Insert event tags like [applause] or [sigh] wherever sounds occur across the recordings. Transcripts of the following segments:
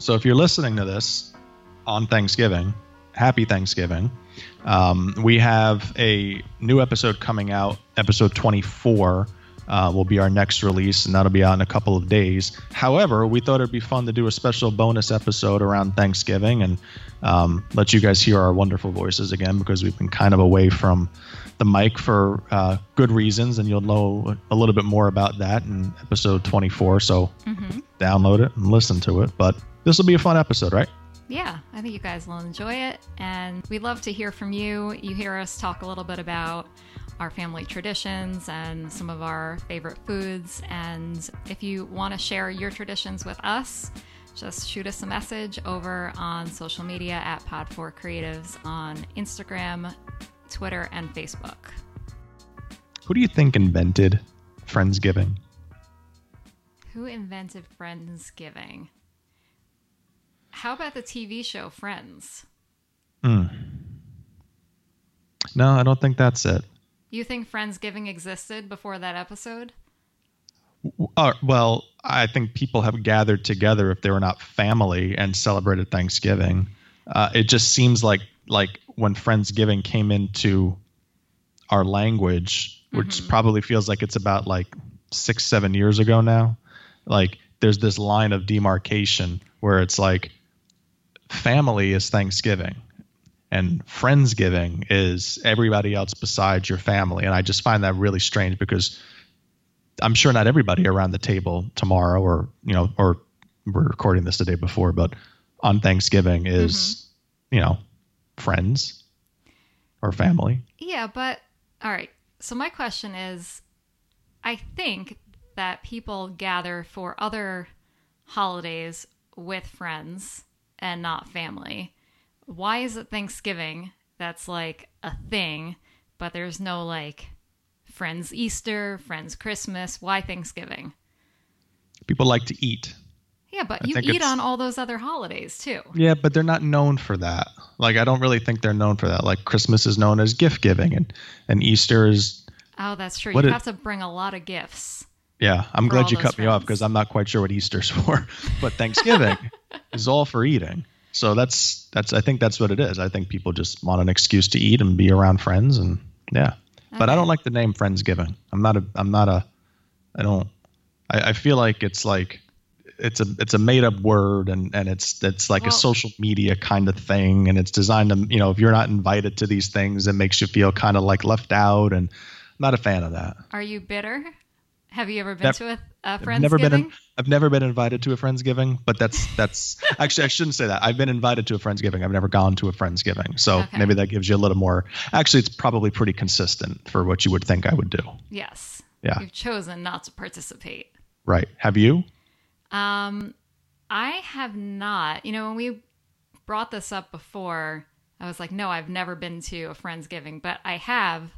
So if you're listening to this on Thanksgiving, happy Thanksgiving. Um, we have a new episode coming out, episode 24. Uh, will be our next release, and that'll be out in a couple of days. However, we thought it'd be fun to do a special bonus episode around Thanksgiving and um, let you guys hear our wonderful voices again because we've been kind of away from the mic for uh, good reasons, and you'll know a little bit more about that in episode 24. So download it and listen to it. But this will be a fun episode, right? Yeah, I think you guys will enjoy it. And we'd love to hear from you. You hear us talk a little bit about our family traditions and some of our favorite foods. And if you want to share your traditions with us, just shoot us a message over on social media at Pod4 Creatives on Instagram, Twitter, and Facebook. Who do you think invented Friendsgiving? Who invented Friendsgiving? How about the TV show Friends? No, I don't think that's it. You think Friendsgiving existed before that episode? Uh, well, I think people have gathered together if they were not family and celebrated Thanksgiving. Uh, it just seems like like when Friendsgiving came into our language, which probably feels like it's about like six seven years ago now. Like there's this line of demarcation where it's like family is Thanksgiving and friendsgiving is everybody else besides your family. And i just find that really strange because i'm sure not everybody around the table tomorrow or you know or we're recording this the day before but on thanksgiving is mm-hmm. you know friends or family. Yeah, but all right. So my question is I think that people gather for other holidays with friends and not family. Why is it Thanksgiving that's like a thing, but there's no like friends Easter, friends Christmas? Why Thanksgiving? people like to eat Yeah, but I you eat on all those other holidays too. yeah but they're not known for that like i don't really think they're known for that like christmas is known as gift giving and and easter is Oh, that's true. What you it- have to bring a lot of gifts. Yeah, I'm glad you cut me off because I'm not quite sure what Easter's [laughs] for. But Thanksgiving is all for eating. So that's that's I think that's what it is. I think people just want an excuse to eat and be around friends and yeah. But I don't like the name Friendsgiving. I'm not a I'm not a I don't I, I feel like it's like it's a it's a made up word and and it's it's like a social media kind of thing and it's designed to you know if you're not invited to these things it makes you feel kind of like left out and I'm not a fan of that. Are you bitter? Have you ever been Nev- to a, a I've Friendsgiving? never been in, I've never been invited to a friendsgiving, but that's that's [laughs] actually I shouldn't say that. I've been invited to a friendsgiving. I've never gone to a friendsgiving. So Okay. maybe that gives you a little more actually it's probably pretty consistent for what you would think I would do. Yes. Yeah. You've chosen not to participate. Right. Have you? Um, I have not. You know, when we brought this up before, I was like, no, I've never been to a Friendsgiving, but I have.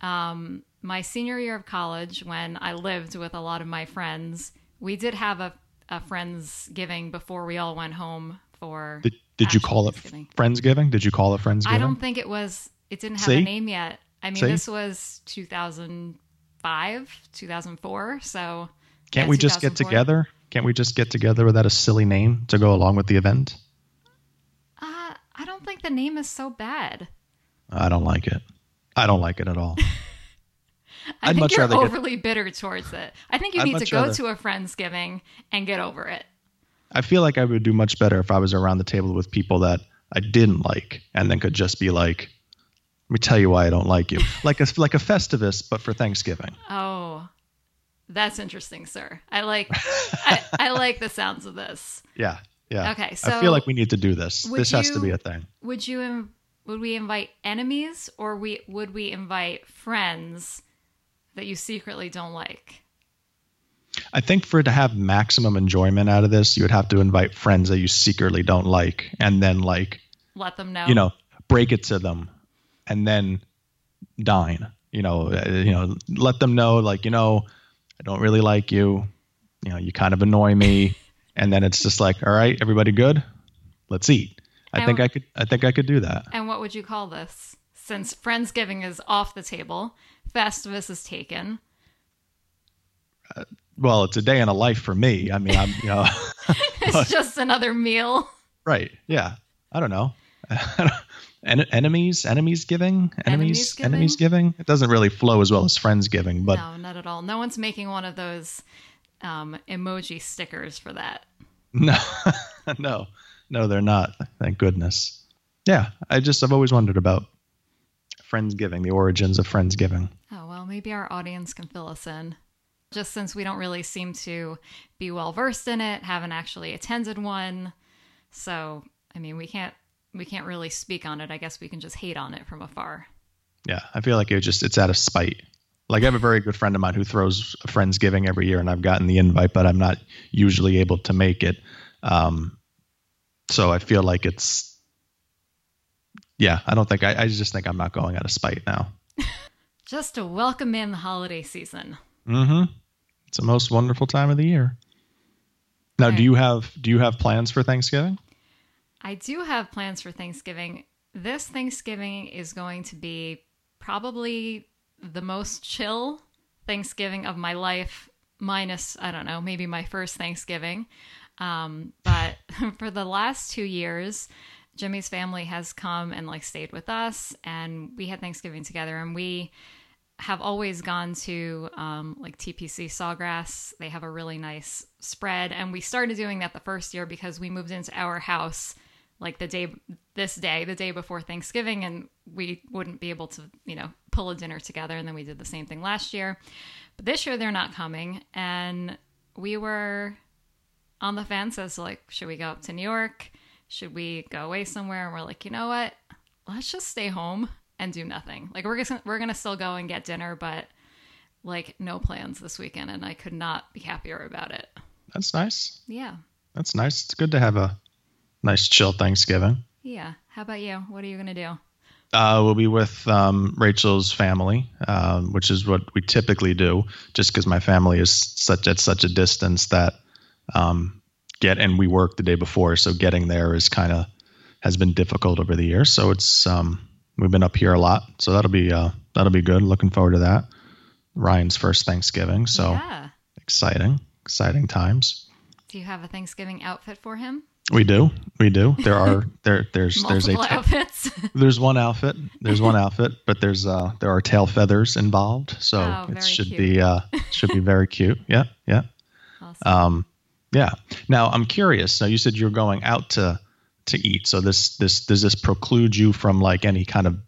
Um, my senior year of college, when I lived with a lot of my friends, we did have a, a Friendsgiving before we all went home for. Did did you call it Thanksgiving. friendsgiving? Did you call it friendsgiving? I don't think it was. It didn't have See? a name yet. I mean, See? this was 2005, 2004. So Can't yeah, we just get together? Can't we just get together without a silly name to go along with the event? Uh, I don't think the name is so bad. I don't like it. I don't like it at all. [laughs] I I'd think much you're rather get- overly bitter towards it. I think you I'd need to go rather- to a friendsgiving and get over it. I feel like I would do much better if I was around the table with people that I didn't like, and then could just be like, "Let me tell you why I don't like you," [laughs] like a like a Festivus, but for Thanksgiving. Oh, that's interesting, sir. I like [laughs] I, I like the sounds of this. Yeah, yeah. Okay, so I feel like we need to do this. This has to be a thing. Would you would we invite enemies or we would we invite friends that you secretly don't like? I think for it to have maximum enjoyment out of this, you would have to invite friends that you secretly don't like, and then like Let them know. you know break it to them, and then dine. You know, uh, you know, let them know like you know, I don't really like you. You know, you kind of annoy me, [laughs] and then it's just like, all right, everybody good? Let's eat. I think I could. I think I could do that. And what would you call this? Since Friendsgiving is off the table, Festivus is taken. well, it's a day in a life for me. I mean, I'm you know, [laughs] [laughs] it's but- just another meal. right? Yeah, I don't know. [laughs] En- enemies, enemies giving, enemies, Enemies enemies giving. It doesn't really flow as well as friends giving, but no, not at all. No one's making one of those um, emoji stickers for that. no, no, no, they're not. Thank goodness. Yeah, I just I've always wondered about friendsgiving, the origins of friendsgiving. Oh, well, maybe our audience can fill us in. Just since we don't really seem to be well versed in it, haven't actually attended one. So, I mean, we can't we can't really speak on it. I guess we can just hate on it from afar. Yeah, I feel like it just it's out of spite. Like I have a very good friend of mine who throws a friendsgiving every year, and I've gotten the invite, but I'm not usually able to make it. Um, so I feel like it's, yeah, I don't think I, I just think I'm not going out of spite now. [laughs] Just to welcome in the holiday season. Mm-hmm. It's the most wonderful time of the year. Now, Okay. do you have do you have plans for Thanksgiving? I do have plans for Thanksgiving. This Thanksgiving is going to be probably the most chill Thanksgiving of my life, minus, I don't know, maybe my first Thanksgiving. Um, but [laughs] for the last two years, Jimmy's family has come and like stayed with us, and we had Thanksgiving together, and we have always gone to um, like TPC Sawgrass. They have a really nice spread, and we started doing that the first year because we moved into our house like the day this day, the day before Thanksgiving, and we wouldn't be able to, you know, pull a dinner together. And then we did the same thing last year, but this year they're not coming, and we were on the fence as like, should we go up to New York? Should we go away somewhere? And we're like, you know what? Let's just stay home and do nothing. Like we're gonna we're gonna still go and get dinner, but like no plans this weekend, and I could not be happier about it. That's nice. Yeah, That's nice. It's good to have a nice chill Thanksgiving. yeah. How about you? What are you gonna do? Uh, we'll be with um, Rachel's family, um, which is what we typically do, just because my family is such at such a distance that um, get and we work the day before, so getting there is kind of has been difficult over the years. So it's um, we've been up here a lot, so that'll be uh, that'll be good. Looking forward to that. Ryan's first Thanksgiving, so yeah. exciting, exciting times. Do you have a Thanksgiving outfit for him? We do, we do. There are [laughs] there there's there's a outfits. [laughs] there's one outfit. There's one outfit, but there's uh there are tail feathers involved, so Oh, it should cute. be uh should be very cute. Yeah, yeah. [laughs] awesome. Um yeah. Now I'm curious. Now you said you're going out to to eat. So this this does this preclude you from like any kind of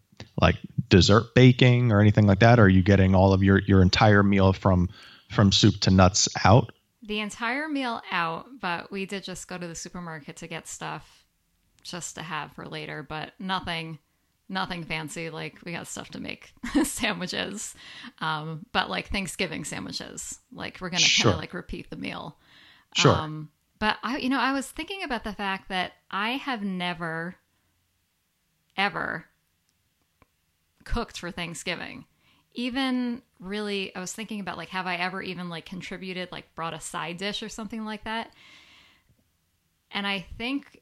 like dessert baking or anything like that? Or are you getting all of your your entire meal from from soup to nuts out? the entire meal out, but we did just go to the supermarket to get stuff just to have for later, but nothing nothing fancy like we got stuff to make [laughs] sandwiches um but like thanksgiving sandwiches like we're gonna Sure. kind of like repeat the meal Sure. um but i you know i was thinking about the fact that i have never ever cooked for thanksgiving. Even really i was thinking about like have i ever even like contributed like brought a side dish or something like that? And i think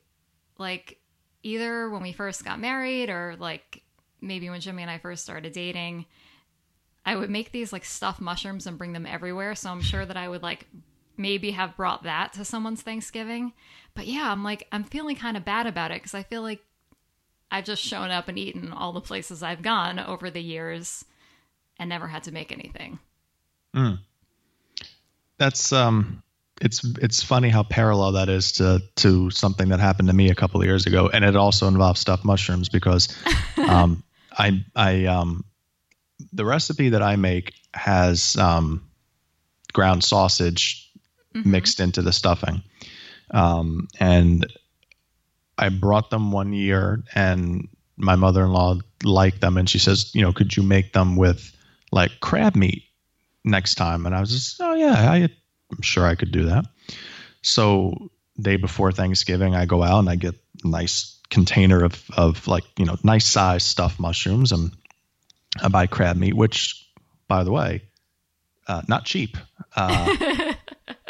like either when we first got married or like maybe when jimmy and i first started dating i would make these like stuffed mushrooms and bring them everywhere. So i'm sure that i would like maybe have brought that to someone's thanksgiving. But yeah i'm like i'm feeling kind of bad about it because i feel like i've just shown up and eaten all the places i've gone over the years and never had to make anything. That's um it's it's funny how parallel that is to to something that happened to me a couple of years ago. And it also involves stuffed mushrooms because [laughs] um I I um the recipe that I make has um ground sausage mixed into the stuffing. Um and I brought them one year and my mother-in-law liked them and she says, you know, could you make them with like crab meat next time? And I was just, oh yeah, I, I'm sure I could do that. So day before Thanksgiving, I go out and I get a nice container of, of like, you know, nice size stuffed mushrooms and I buy crab meat, which by the way, uh, not cheap. Uh, [laughs]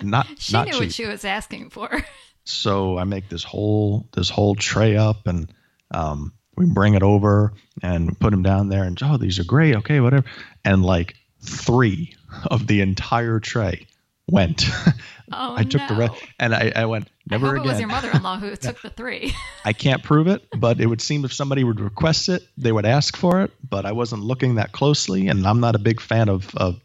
not, she not knew cheap what she was asking for [laughs] so I make this whole this whole tray up and um, we bring it over and put them down there and oh these are great okay whatever and like three of the entire tray went. [laughs] Oh I took no. the red, and I, I went never I hope again. it was your mother-in-law who [laughs] took the three. I can't prove it, but it would seem if somebody would request it, they would ask for it. But I wasn't looking that closely, and I'm not a big fan of. of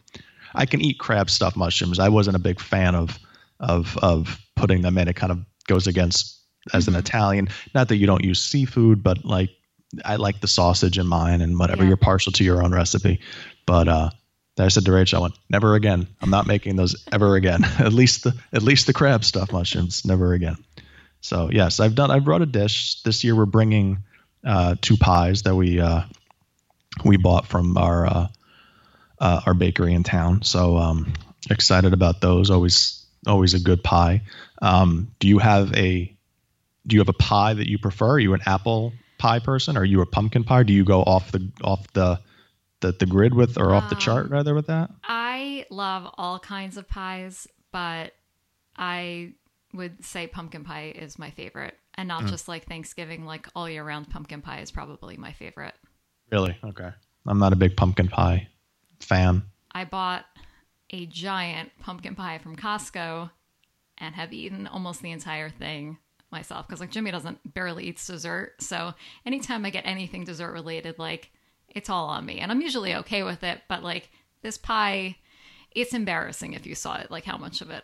I can eat crab stuffed mushrooms. I wasn't a big fan of of of putting them in. It kind of goes against as an Mhm. Italian. Not that you don't use seafood, but like I like the sausage in mine and whatever. Yeah. You're partial to your own recipe, but uh, I said to Rachel, I went, never again. I'm not making those ever again. [laughs] at least the at least the crab stuffed mushrooms, never again. So yes, I've done. I brought a dish this year. We're bringing uh, two pies that we uh, we bought from our uh, uh, our bakery in town. So um, excited about those. Always always a good pie. Um, do you have a do you have a pie that you prefer? Are you an apple pie person? Are you a pumpkin pie? Do you go off the off the the, the grid with or off the chart Um, rather with that? I love all kinds of pies, but I would say pumpkin pie is my favorite. And not Mm. just like Thanksgiving, like all year round pumpkin pie is probably my favorite. Really? Okay. I'm not a big pumpkin pie fan. I bought a giant pumpkin pie from Costco and have eaten almost the entire thing myself because like Jimmy doesn't barely eats dessert. So anytime I get anything dessert related, like it's all on me. And I'm usually okay with it, but like this pie, it's embarrassing if you saw it, like how much of it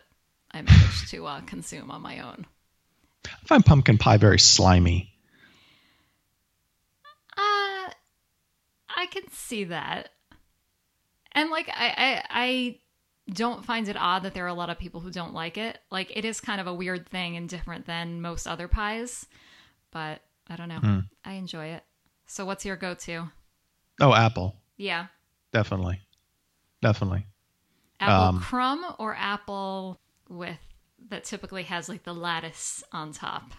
I managed to uh, consume on my own. I find pumpkin pie very slimy. Uh, I can see that. And like I, I I don't find it odd that there are a lot of people who don't like it. Like it is kind of a weird thing and different than most other pies. But I don't know. Hmm. I enjoy it. So what's your go-to? Oh, apple. Yeah. Definitely. Definitely. Apple Um, crumb or apple with that typically has like the lattice on top.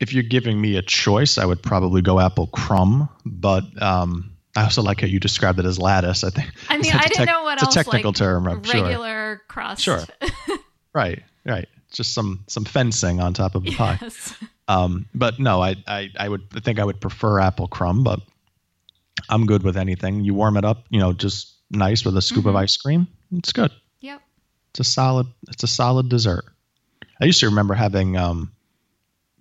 If you're giving me a choice, I would probably go apple crumb, but um, I also like how you described it as lattice. I think [laughs] I mean, It's I didn't tec- know what it's a technical like term, I'm sure. regular crust. Sure. [laughs] right, right. Just some some fencing on top of the pie. yes. Um, but no, I, I I would think I would prefer apple crumb, but I'm good with anything. You warm it up, you know, just nice with a scoop of Mhm. ice cream. It's good. Yep. It's a solid. It's a solid dessert. I used to remember having um,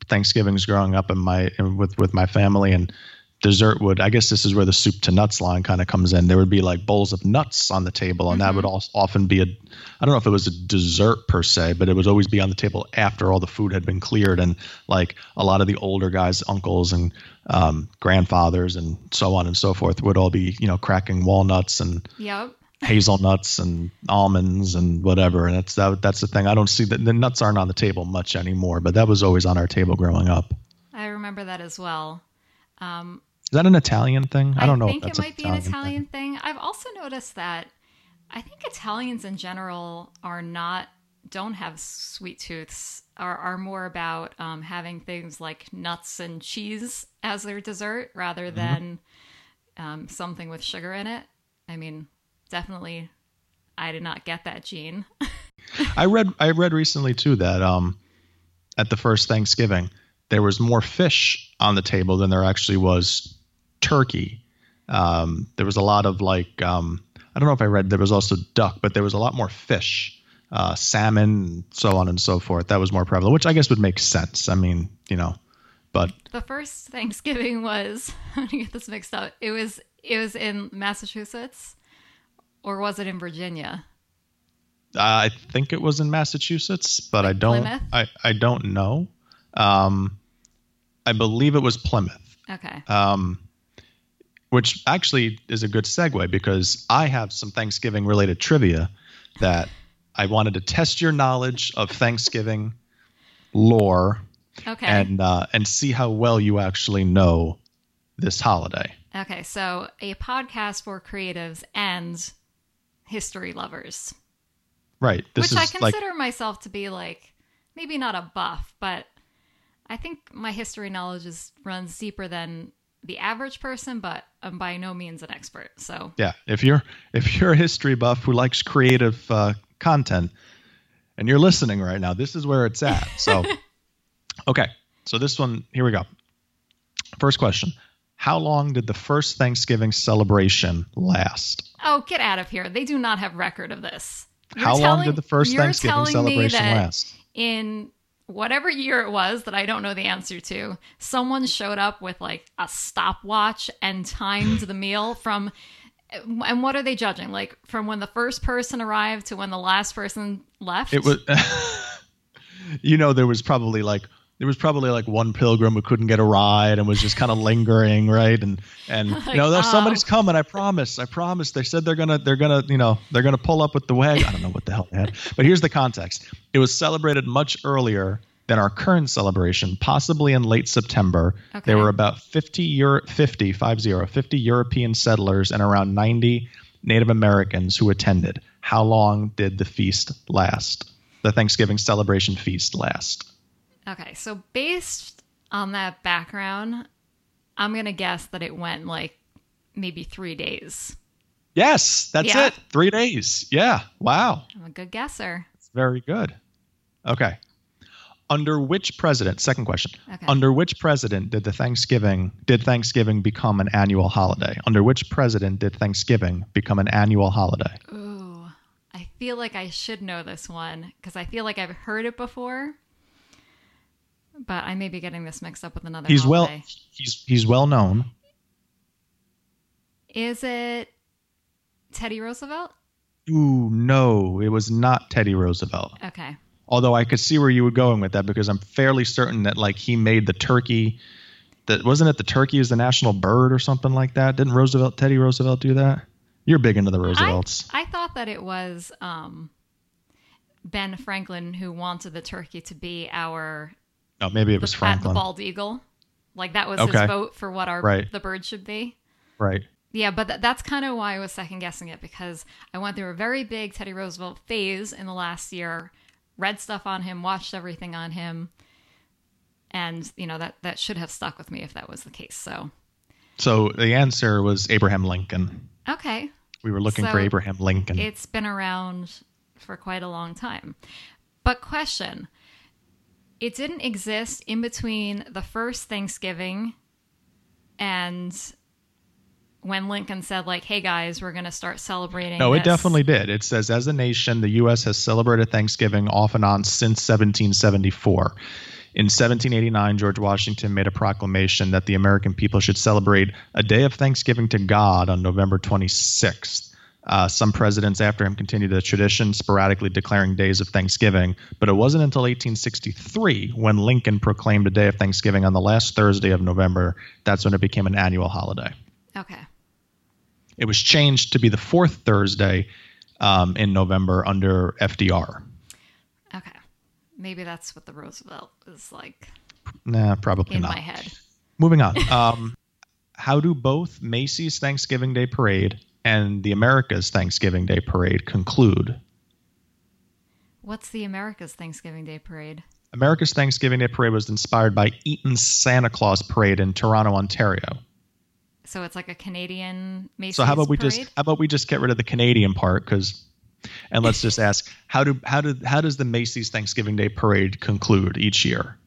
Thanksgivings growing up in my in, with with my family, and dessert would. I guess this is where the soup to nuts line kind of comes in. There would be like bowls of nuts on the table, and that Mhm. would also often be a. I don't know if it was a dessert per se, but it would always be on the table after all the food had been cleared, and like a lot of the older guys, uncles and um, grandfathers, and so on and so forth, would all be you know cracking walnuts and Yep. hazelnuts and almonds and whatever. And that's that, that's the thing. I don't see that the nuts aren't on the table much anymore, but that was always on our table growing up. I remember that as well. Um, Is that an Italian thing? I don't know. I think it might be an. Italian thing. I've also noticed that I think Italians in general are not don't have sweet tooths. Are are more about um, having things like nuts and cheese as their dessert rather Mm-hmm. than um, something with sugar in it. I mean, definitely, I did not get that gene. [laughs] I read I read recently too that um, at the first Thanksgiving there was more fish on the table than there actually was turkey. Um, there was a lot of like um, I don't know if I read there was also duck, but there was a lot more fish, uh, salmon, so on and so forth. That was more prevalent, which I guess would make sense. I mean, you know, but the first Thanksgiving was [laughs] I'm gonna get this mixed up. It was it was in Massachusetts, or was it in Virginia? I think it was in Massachusetts, but I don't Plymouth? I, I don't know. Um, I believe it was Plymouth. Okay. Um, which actually is a good segue because I have some Thanksgiving related trivia that I wanted to test your knowledge of Thanksgiving lore Okay. and uh, and see how well you actually know this holiday. okay. So a podcast for creatives and history lovers, Right. This which I is like consider myself to be like maybe not a buff, but I think my history knowledge is runs deeper than the average person, but I'm by no means an expert. So yeah. If you're if you're a history buff who likes creative uh, content and you're listening right now, this is where it's at. So [laughs] okay. So this one here we go. First question. How long did the first Thanksgiving celebration last? oh, get out of here! They do not have record of this. You're How long did the first Thanksgiving celebration last? in whatever year it was that I don't know the answer to, someone showed up with like a stopwatch and timed the meal from. And what are they judging? Like from when the first person arrived to when the last person left? It was, [laughs] you know, there was probably like there was probably like one pilgrim who couldn't get a ride and was just kind of lingering, right? And and Like, [laughs] you know, "No, oh. somebody's coming. I promise. I promise. They said they're gonna they're gonna you know they're gonna pull up with the wagon. I don't know what the hell they had, but here's the context. It was celebrated much earlier than our current celebration, possibly in late September. Okay. There were about 50 Euro, 50, 50, 50 European settlers and around 90 Native Americans who attended. How long did the feast last? The Thanksgiving celebration feast last? Okay, so based on that background, I'm gonna guess that it went like maybe three days. Yes, that's Yeah. it. Three days. Yeah. Wow. I'm a good guesser. It's very good. Okay. Under which president? Second question. Okay. Under which president did the Thanksgiving did Thanksgiving become an annual holiday? Under which president did Thanksgiving become an annual holiday? Ooh, I feel like I should know this one because I feel like I've heard it before, but I may be getting this mixed up with another. He's well he's he's well known. Is it Teddy Roosevelt? Ooh, no, it was not Teddy Roosevelt. Okay. Although I could see where you were going with that because I'm fairly certain that like he made the turkey that wasn't it the turkey is the national bird or something like that? Didn't Roosevelt Teddy Roosevelt do that? You're big into the Roosevelts. I, I thought that it was um, Ben Franklin who wanted the turkey to be our oh, maybe it the, was the Franklin. bald eagle. Like that was Okay. his vote for what our Right. the bird should be. Right. Yeah, but th- that's kind of why I was second guessing it because I went through a very big Teddy Roosevelt phase in the last year, read stuff on him, watched everything on him, and you know that that should have stuck with me if that was the case. So So the answer was Abraham Lincoln. okay, We were looking So for Abraham Lincoln. it's been around for quite a long time. But question: It didn't exist in between the first Thanksgiving and when Lincoln said, like, "Hey guys, we're going to start celebrating." no, it definitely did. It says, as a nation, the U.S. has celebrated Thanksgiving off and on since 1774. In 1789, George Washington made a proclamation that the American people should celebrate a day of Thanksgiving to God on November 26th. Uh, some presidents after him continued the tradition, sporadically declaring days of Thanksgiving. But it wasn't until 1863 when Lincoln proclaimed a day of Thanksgiving on the last Thursday of November. That's when it became an annual holiday. Okay. It was changed to be the fourth Thursday um, in November under FDR. Okay. Maybe that's what the Roosevelt is like Nah, probably in not. my head. Moving on. [laughs] Um, how do both Macy's Thanksgiving Day Parade and the America's Thanksgiving Day Parade conclude? What's the America's Thanksgiving Day parade? America's Thanksgiving Day Parade was inspired by Eaton's Santa Claus Parade in Toronto, Ontario. So it's like a Canadian Macy's So how about we parade? just how about we just get rid of the Canadian part because and let's just [laughs] ask how do how do how does the Macy's Thanksgiving Day Parade conclude each year?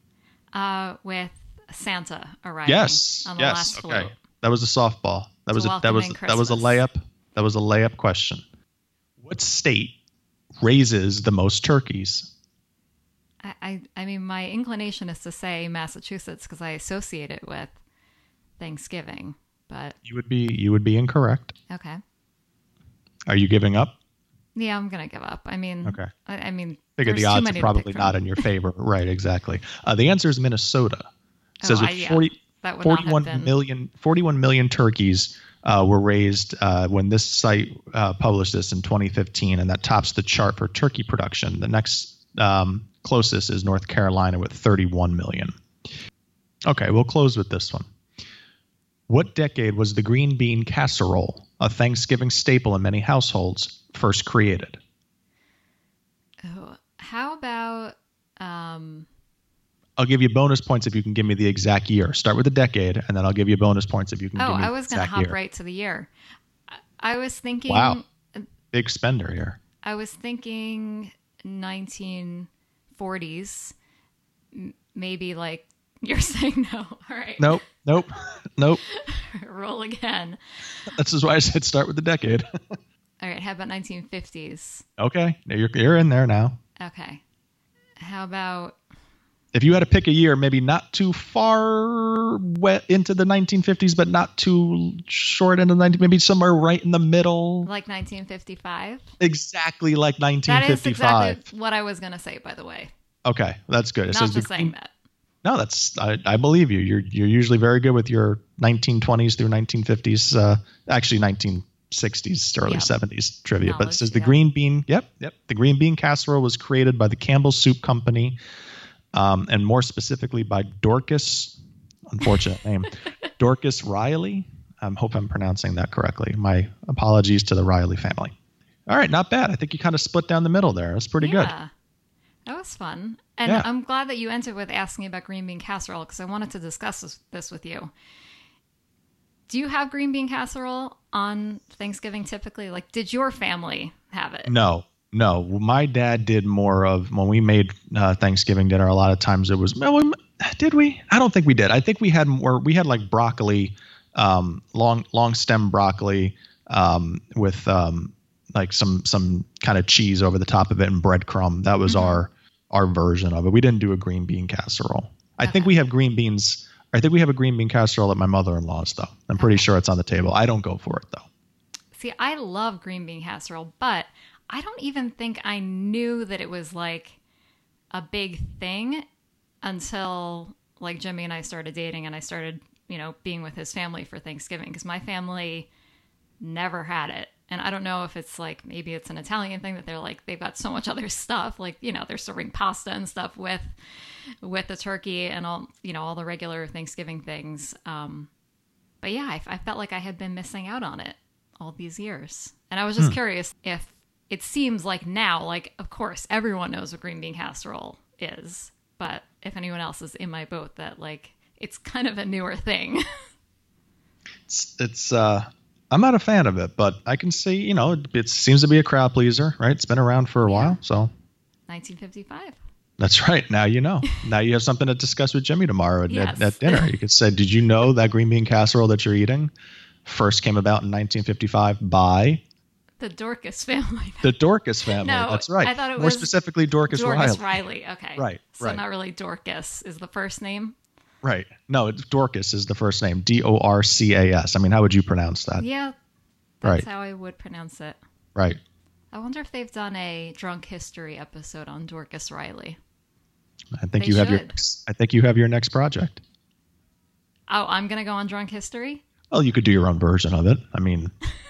uh, with Santa arriving Yes. on the yes. last okay. float. That was a softball. That was a, that was in that was a layup. That was a layup question. What state raises the most turkeys? I, I, I mean, my inclination is to say Massachusetts because I associate it with Thanksgiving. But You would be you would be incorrect. okay, Are you giving up? yeah, I'm gonna give up. I mean, Okay. I, I mean, Figure the odds are probably not in your favor. [laughs] right, exactly. Uh, the answer is Minnesota. It Oh, says with I- yeah, 40, that would not have 41 been. million 41 million turkeys uh, were raised uh, when this site uh, published this in 2015, and that tops the chart for turkey production. The next um, closest is North Carolina with 31 million. Okay, we'll close with this one. What decade was the green bean casserole, a Thanksgiving staple in many households, first created? Oh, how about um, I'll give you bonus points if you can give me the exact year. Start with the decade, and then I'll give you bonus points if you can Oh, give me I was going to hop year. right to the year. I, I was thinking. Wow. Big spender here. I was thinking 1940s, maybe like [laughs] you're saying no. All right, Nope, nope, nope. [laughs] roll again. This is why I said start with the decade. [laughs] All right. How about 1950s? Okay, you're you're in there now. Okay. How about If you had to pick a year, maybe not too far wet into the 1950s, but not too short into the 19, maybe somewhere right in the middle, like 1955? exactly like 1955. That is 1955. exactly what I was going to say, by the way. Okay, that's good. It Not says the just saying green- that. No, that's I, I believe you. You're you're usually very good with your 1920s through 1950s, uh, actually 1960s, early Yeah. 70s trivia. but it Knowledge, says the yeah. green bean. Yep, yep. The green bean casserole was created by the Campbell Soup Company, um, and more specifically by Dorcas. Unfortunate [laughs] name, Dorcas Reilly. I hope I'm pronouncing that correctly. My apologies to the Reilly family. All right, not bad. I think you kind of split down the middle there. That's pretty good. yeah. That was fun. And Yeah. I'm glad that you ended with asking about green bean casserole because I wanted to discuss this, this with you. Do you have green bean casserole on Thanksgiving typically? Like, did your family have it? No, no. My dad did more of when we made uh, Thanksgiving dinner. A lot of times it was. Did we? I don't think we did. I think we had more. We had like broccoli, um, long long stem broccoli um, with um, like some some kind of cheese over the top of it and breadcrumb. That was our our version of it. We didn't do a green bean casserole. I think we have green beans. I think we have a green bean casserole at my mother-in-law's though. I'm pretty sure it's on the table. I don't go for it though. See, I love green bean casserole, but I don't even think I knew that it was like a big thing until like Jimmy and I started dating and I started, you know, being with his family for Thanksgiving because my family never had it. And I don't know if it's like maybe it's an Italian thing that they're like they've got so much other [laughs] stuff like you know they're serving pasta and stuff with with the turkey and all you know all the regular Thanksgiving things. Um, but yeah, I, I felt like I had been missing out on it all these years. And I was just curious if it seems like now, like, of course, everyone knows what green bean casserole is, but if anyone else is in my boat, that like it's kind of a newer thing. [laughs] it's it's uh I'm not a fan of it, but I can see, you know, it, it seems to be a crowd pleaser, right? It's been around for a while, so 1955. that's right. Now you know. [laughs] now you have something to discuss with Jimmy tomorrow at, Yes. at, at dinner. You could say, "Did you know that green bean casserole that you're eating first came about in 1955 by The Dorcas [laughs] family. the Dorcas family?" No, that's right. I thought it More was specifically, Dorcas, Dorcas Reilly. Reilly. Okay. Right, So right. not really Dorcas is the first name. Right. No, it's Dorcas is the first name. D O R C A S. I mean, how would you pronounce that? Yeah. That's Right. how I would pronounce it. Right. I wonder if they've done a drunk history episode on Dorcas Reilly. I think They you have your. I think you have your next project. Oh, I'm gonna go on drunk history. Well, you could do your own version of it. I mean, [laughs]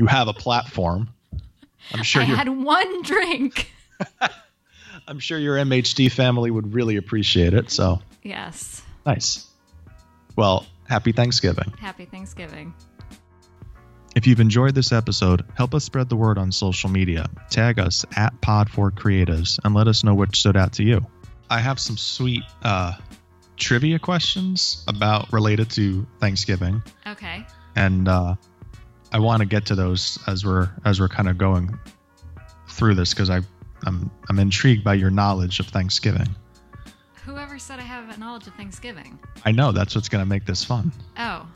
you have a platform. I'm sure I had one drink. [laughs] I'm sure your MHD family would really appreciate it. So Yes. nice. Well, happy Thanksgiving. Happy Thanksgiving. If you've enjoyed this episode, help us spread the word on social media. Tag us at Pod4Creatives and let us know what stood out to you. I have some sweet uh, trivia questions about related to Thanksgiving, Okay. and uh, I want to get to those as we're as we're kind of going through this because I I'm I'm intrigued by your knowledge of Thanksgiving. Whoever said I have a knowledge of Thanksgiving? I know that's what's going to make this fun. Oh.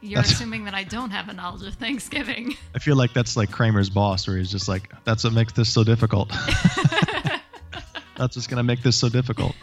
You're That's- [laughs] assuming that I don't have a knowledge of Thanksgiving. [laughs] I feel like that's like Kramer's boss, where he's just like, "That's what makes this so difficult." [laughs] that's what's going to make this so difficult.